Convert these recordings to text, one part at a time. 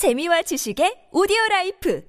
재미와 지식의 오디오 라이프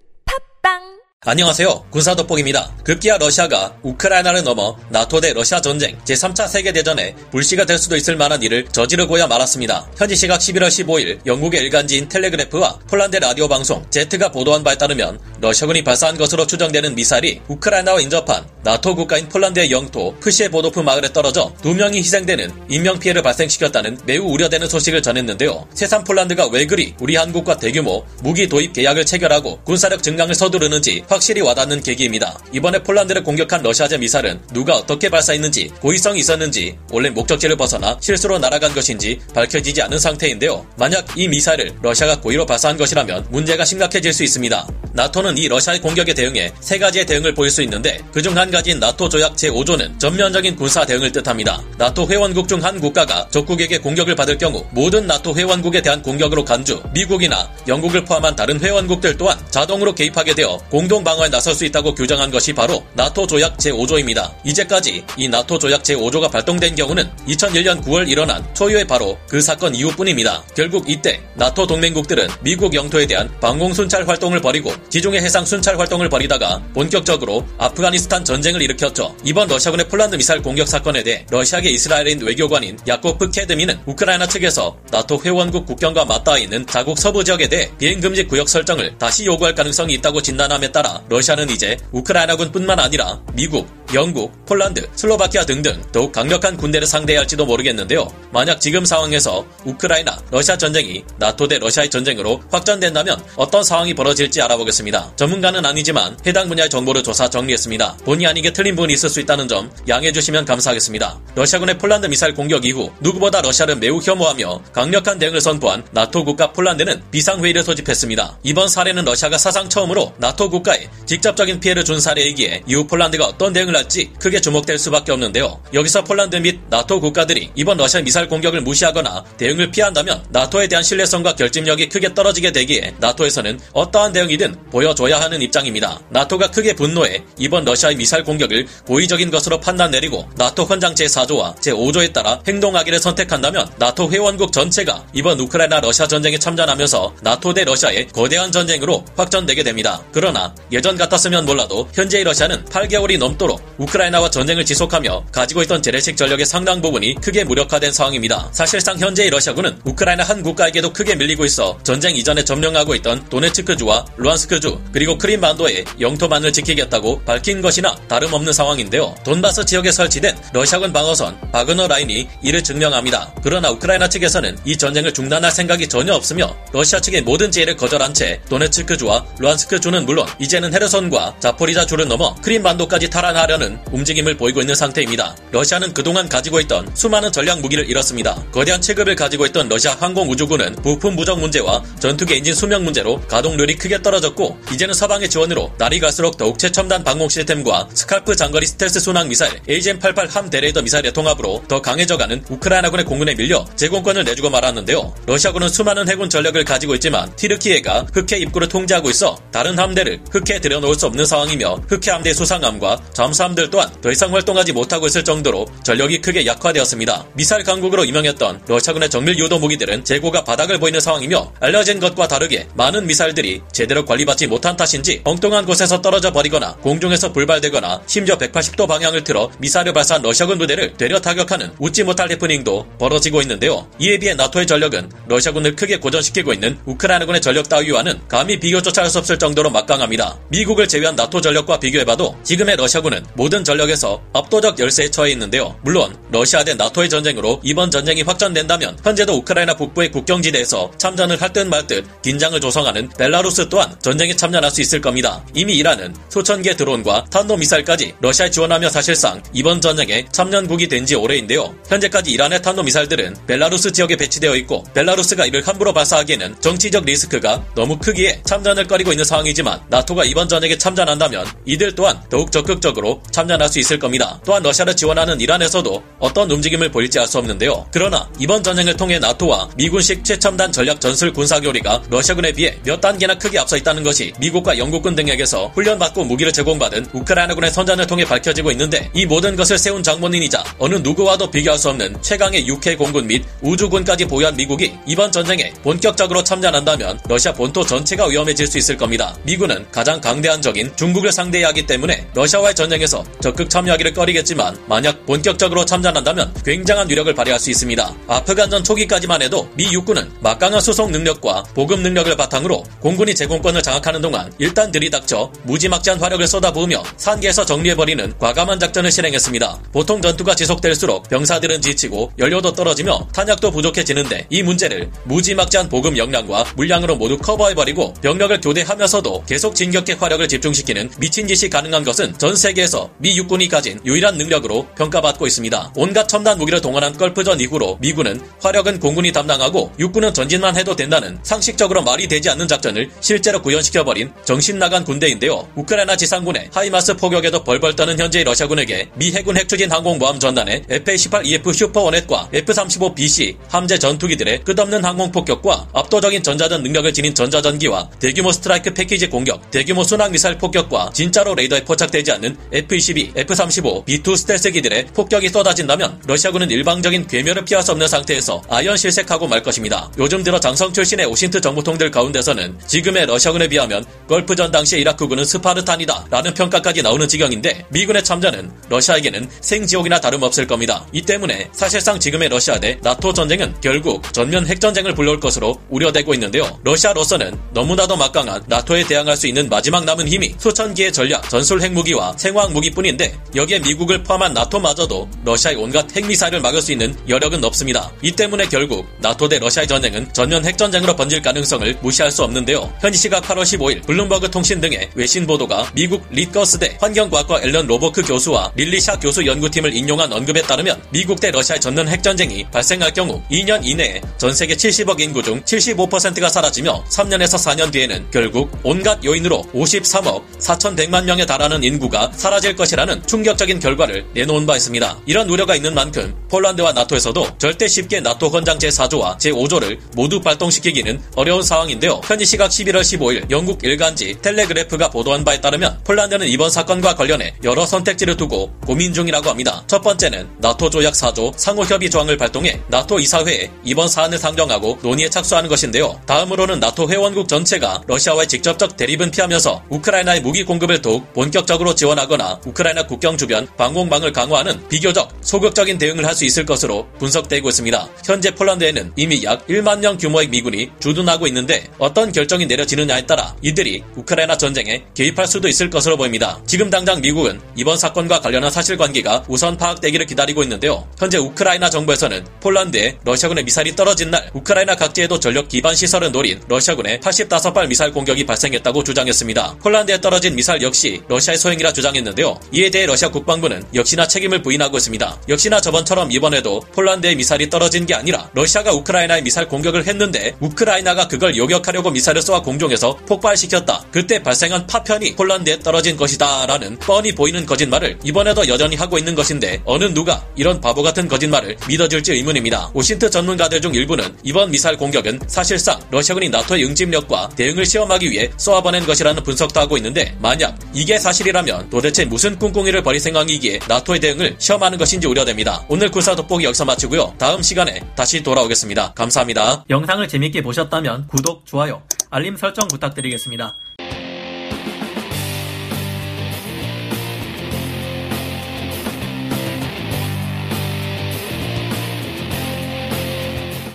팟빵 안녕하세요. 군사 돋보기입니다. 급기야 러시아가 우크라이나를 넘어 나토 대 러시아 전쟁 제3차 세계대전에 불씨가 될 수도 있을 만한 일을 저지르고야 말았습니다. 현지 시각 11월 15일 영국의 일간지인 텔레그래프와 폴란드 라디오 방송 제트가 보도한 바에 따르면 러시아군이 발사한 것으로 추정되는 미사일이 우크라이나와 인접한 나토 국가인 폴란드의 영토 프시에보도프 마을에 떨어져 두 명이 희생되는 인명피해를 발생시켰다는 매우 우려되는 소식을 전했는데요. 새삼 폴란드가 왜 그리 우리 한국과 대규모 무기 도입 계약을 체결하고 군사력 증강을 서두르는지 확실히 와닿는 계기입니다. 이번에 폴란드를 공격한 러시아제 미사일은 누가 어떻게 발사했는지 고의성이 있었는지 원래 목적지를 벗어나 실수로 날아간 것인지 밝혀지지 않은 상태인데요. 만약 이 미사일을 러시아가 고의로 발사한 것이라면 문제가 심각해질 수 있습니다. 나토는 이 러시아의 공격에 대응해 세 가지의 대응을 보일 수 있는데 그중 한 가지인 나토 조약 제5조는 전면적인 군사 대응을 뜻합니다. 나토 회원국 중 한 국가가 적국에게 공격을 받을 경우 모든 나토 회원국에 대한 공격으로 간주, 미국이나 영국을 포함한 다른 회원국들 또한 자동으로 개입하게 되어 공동 방어에 나설 수 있다고 규정한 것이 바로 나토 조약 제5조입니다. 이제까지 이 나토 조약 제5조가 발동된 경우는 2001년 9월 일어난 초유의 바로 그 사건 이후뿐입니다. 결국 이때 나토 동맹국들은 미국 영토에 대한 방공 순찰 활동을 벌이고 지중해 해상 순찰 활동을 벌이다가 본격적으로 아프가니스탄 전쟁을 일으켰죠. 이번 러시아군의 폴란드 미사일 공격 사건에 대해 러시아계 이스라엘인 외교관인 야코프 케드미는 우크라이나 측에서 나토 회원국 국경과 맞닿아 있는 자국 서부 지역에 대해 비행금지 구역 설정을 다시 요구할 가능성이 있다고 진단함에 따라 러시아는 이제 우크라이나군뿐만 아니라 미국, 영국, 폴란드, 슬로바키아 등등 더욱 강력한 군대를 상대해야 할지도 모르겠는데요. 만약 지금 상황에서 우크라이나, 러시아 전쟁이 나토 대 러시아의 전쟁으로 확전된다면 어떤 상황이 벌어질지 알아보겠습니다. 전문가는 아니지만 해당 분야의 정보를 조사 정리했습니다. 본의 아니게 틀린 부분이 있을 수 있다는 점 양해해 주시면 감사하겠습니다. 러시아군의 폴란드 미사일 공격 이후 누구보다 러시아를 매우 혐오하며 강력한 대응을 선포한 나토 국가 폴란드는 비상회의를 소집했습니다. 이번 사례는 러시아가 사상 처음으로 나토 국가에 직접적인 피해를 준 사례이기에 이후 폴란드가 어떤 대응을 할지 크게 주목될 수밖에 없는데요. 여기서 폴란드 및 나토 국가들이 이번 러시아 미사일 공격을 무시하거나 대응을 피한다면 나토에 대한 신뢰성과 결집력이 크게 떨어지게 되기에 나토에서는 어떠한 대응이든 보여줘야 하는 입장입니다. 나토가 크게 분노해 이번 러시아의 미사일 공격을 고의적인 것으로 판단 내리고 나토 헌장 제4조와 제5조에 따라 행동하기를 선택한다면 나토 회원국 전체가 이번 우크라이나 러시아 전쟁에 참전하면서 나토 대 러시아의 거대한 전쟁으로 확전되게 됩니다. 그러나 예전 같았으면 몰라도 현재의 러시아는 8개월이 넘도록 우크라이나와 전쟁을 지속하며 가지고 있던 재래식 전력의 상당 부분이 크게 무력화된 상황입니다. 사실상 현재의 러시아군은 우크라이나 한 국가에게도 크게 밀리고 있어 전쟁 이전에 점령하고 있던 도네츠크주와 루안스크주 그리고 크림반도의 영토만을 지키겠다고 밝힌 것이나 다름없는 상황인데요. 돈바스 지역에 설치된 러시아군 방어선 바그너 라인이 이를 증명합니다. 그러나 우크라이나 측에서는 이 전쟁을 중단할 생각이 전혀 없으며 러시아 측의 모든 제의를 거절한 채 도네츠크주와 루안스크주는 물론 이제는 헤르손과 자포리자 주를 넘어 크림반도까지 탈환하려는 움직임을 보이고 있는 상태입니다. 러시아는 그동안 가지고 있던 수많은 전략 무기를 잃었습니다. 거대한 체급을 가지고 있던 러시아 항공우주군은 부품 부족 문제와 전투기 엔진 수명 문제로 가동률이 크게 떨어졌고 이제는 서방의 지원으로 날이 갈수록 더욱 최첨단 방공 시스템과 스칼프 장거리 스텔스 순항 미사일 AGM-88 함 대레이더 미사일의 통합으로 더 강해져가는 우크라이나군의 공군에 밀려 제공권을 내주고 말았는데요. 러시아군은 수많은 해군 전력을 가지고 있지만 티르키예가 흑해 입구를 통제하고 있어 다른 함대를 흑해에 들여놓을 수 없는 상황이며 흑해 함대 수상함과 잠수함들 또한 더 이상 활동하지 못하고 있을 정도로 전력이 크게 약화되었습니다. 미사일 강국으로 유명했던 러시아군의 정밀 유도 무기들은 재고가 바닥을 보이는 상황이며 알려진 것과 다르게 많은 미사일들이 제대로 관리받지 못한 탓인지 엉뚱한 곳에서 떨어져 버리거나 공중에서 불발되거나 심지어 180도 방향을 틀어 미사일을 발사한 러시아군 부대를 되려 타격하는 웃지 못할 해프닝도 벌어지고 있는데요. 이에 비해 나토의 전력은 러시아군을 크게 고전시키고 있는 우크라이나군의 전력 따위와는 감히 비교조차 할 수 없을 정도로 막강합니다. 미국을 제외한 나토 전력과 비교해봐도 지금의 러시아군은 모든 전력에서 압도적 열세에 처해 있는데요. 물론 러시아 대 나토의 전쟁으로 이번 전쟁이 확전된다면 현재도 우크라이나 북부의 국경지대에서 참전을 할 듯 말듯 긴장을 조성하는 벨라루스 또한 전쟁에 참전할 수 있을 겁니다. 이미 이란은 수천 개 드론과 탄도 미사일까지 러시아에 지원하며 사실상 이번 전쟁에 참전국이 된 지 오래인데요. 현재까지 이란의 탄도 미사일들은 벨라루스 지역에 배치되어 있고 벨라루스가 이를 함부로 발사하기에는 정치적 리스크가 너무 크기에 참전을 꺼리고 있는 상황이지만 나토가 이번 전쟁에 참전한다면 이들 또한 더욱 적극적으로 참전할 수 있을 겁니다. 또한 러시아를 지원하는 이란에서도 어떤 움직임을 보일지 알 수 없는데요. 그러나 이번 전쟁을 통해 나토와 미군식 최첨단 전략 전술 군사 교리가 러시아군에 비해 몇 단계나 크게 앞서 있다는 것이 미국과 영국군 등에게서 훈련받고 무기를 제공받은 우크라이나군의 선전을 통해 밝혀지고 있는데 이 모든 것을 세운 장본인이자 어느 누구와도 비교할 수 없는 최강의 육해 공군 및 우주군까지 보유한 미국이 이번 전쟁에 본격적으로 참전한다면 러시아 본토 전체가 위험해질 수 있을 겁니다. 미군은 가장 강대한 적인 중국을 상대해야 하기 때문에 러시아와의 전쟁에서 적극 참여하기를 꺼리겠지만 만약 본격적으로 참전한다면 굉장한 위력을 발휘할 수 있습니다. 아프간전 초기까지만 해도 미 육군은 막강한 수송 능력과 보급 능력을 바탕으로 공군이 제공권을 장악하는 동안 일단 들이닥쳐 무지막지한 화력을 쏟아부으며 산계에서 정리해버리는 과감한 작전을 실행했습니다. 보통 전투가 지속될수록 병사들은 지치고 연료도 떨어지며 탄약도 부족해지는데 이 문제를 무지막지한 보급 역량과 물량으로 모두 커버해버리고 병력을 교대하면서도 계속 진격의 화력을 집중시키는 미친 짓이 가능한 것은 전 세계에서 미 육군이 가진 유일한 능력으로 평가받고 있습니다. 온갖 첨단 무기를 동원한 걸프전 이후로 미군은 화력은 공군이 담당하고 육군은 전진만 해도 된다는 상식적으로 말이 되지 않는 작전을 실제로 구현시켜버린 정신 나간 군대인데요. 우크라이나 지상군의 하이마스 포격에도 벌벌 떠는 현재의 러시아군에게 미 해군 핵추진 항공모함 전단의 F-18EF 슈퍼호넷과 F-35BC 함재 전투기들의 끝없는 항공 폭격과 압도적인 전자전 능력을 지닌 전자전기와 대규모 스트라이크 패키지 공격, 대규모 순항 미사일 폭격과 진짜로 레이더에 포착되지 않는 F-22, F-35, B-2 스텔스기들의 폭격이 쏟아진다면 러시아군은 일방적인 괴멸을 피할 수 없는 상태에서 아연 실색하고 말 것입니다. 요즘 들어 장성 출신의 OSINT 정보통들 가운데서는 지금의 러시아군에 비하면 걸프전 당시 이라크군은 Spartan이다 라는 평가까지 나오는 지경인데 미군의 참전은 러시아에게는 생지옥이나 다름없을 겁니다. 이 때문에 사실상 지금의 러시아 대 나토 전쟁은 결국 전면 핵전쟁을 불러올 것으로 우려되고 있는데요. 러시아로서는 너무나도 막강한 나토에 대항할 수 있는 마지막 남은 힘이 수천 기의 전략, 전술 핵무기와 생화학 무기 뿐인데 여기에 미국을 포함한 나토마저도 러시아의 온갖 핵미사일을 막을 수 있는 여력은 없습니다. 이 때문에 결국 나토 대 러시아의 전쟁은 전면 핵전쟁으로 번질 가능성을 무시할 수 없는데요. 현지 시각 8월 15일 블룸버그 통신 등의 외신 보도가 미국 럿거스대 환경과학과 앨런 로버크 교수와 릴리샤 교수 연구팀을 인용한 언급에 따르면 미국 대 러시아의 전면 핵전쟁이 발생할 경우 2년 이내에 전 세계 70억 인구 중 75%가 사라지며 3년에서 4년 뒤에는 결국 온갖 요인으로 53억 4,100만 명에 달하는 인구가 사라질 것 이라는 충격적인 결과를 내놓은 바 있습니다. 이런 우려가 있는 만큼 폴란드와 나토에서도 절대 쉽게 나토 헌장 제4조와 제5조를 모두 발동시키기는 어려운 상황인데요. 현지 시각 11월 15일 영국 일간지 텔레그래프가 보도한 바에 따르면 폴란드는 이번 사건과 관련해 여러 선택지를 두고 고민 중이라고 합니다. 첫 번째는 나토 조약 4조 상호협의 조항을 발동해 나토 이사회에 이번 사안을 상정하고 논의에 착수하는 것인데요. 다음으로는 나토 회원국 전체가 러시아와의 직접적 대립은 피하면서 우크라이나의 무기 공급을 더욱 본격적으로 지원하거나 우크라이나 국경 주변 방공망을 강화하는 비교적 소극적인 대응을 할 수 있을 것으로 분석되고 있습니다. 현재 폴란드에는 이미 약 1만 명 규모의 미군이 주둔하고 있는데 어떤 결정이 내려지느냐에 따라 이들이 우크라이나 전쟁에 개입할 수도 있을 것으로 보입니다. 지금 당장 미국은 이번 사건과 관련한 사실관계가 우선 파악되기를 기다리고 있는데요. 현재 우크라이나 정부에서는 폴란드에 러시아군의 미사일이 떨어진 날 우크라이나 각지에도 전력 기반 시설을 노린 러시아군의 85발 미사일 공격이 발생했다고 주장했습니다. 폴란드에 떨어진 미사일 역시 러시아의 소행이라 주장했는데요. 이에 대해 러시아 국방부는 역시나 책임을 부인하고 있습니다. 역시나 저번처럼 이번에도 폴란드의 미사일이 떨어진 게 아니라 러시아가 우크라이나에 미사일 공격을 했는데 우크라이나가 그걸 요격하려고 미사일을 쏘아 공중에서 폭발시켰다. 그때 발생한 파편이 폴란드에 떨어진 것이다. 라는 뻔히 보이는 거짓말을 이번에도 여전히 하고 있는 것인데 어느 누가 이런 바보 같은 거짓말을 믿어줄지 의문입니다. OSINT 전문가들 중 일부는 이번 미사일 공격은 사실상 러시아군이 나토의 응집력과 대응을 시험하기 위해 쏘아보낸 것이라는 분석도 하고 있는데 만약 이게 사실이라면 도대체 무슨 꿍꿍이를 벌일 생각이기에 나토의 대응을 시험하는 것인지 우려됩니다. 오늘 군사 돋보기 여기서 마치고요. 다음 시간에 다시 돌아오겠습니다. 감사합니다. 영상을 재밌게 보셨다면 구독, 좋아요, 알림 설정 부탁드리겠습니다.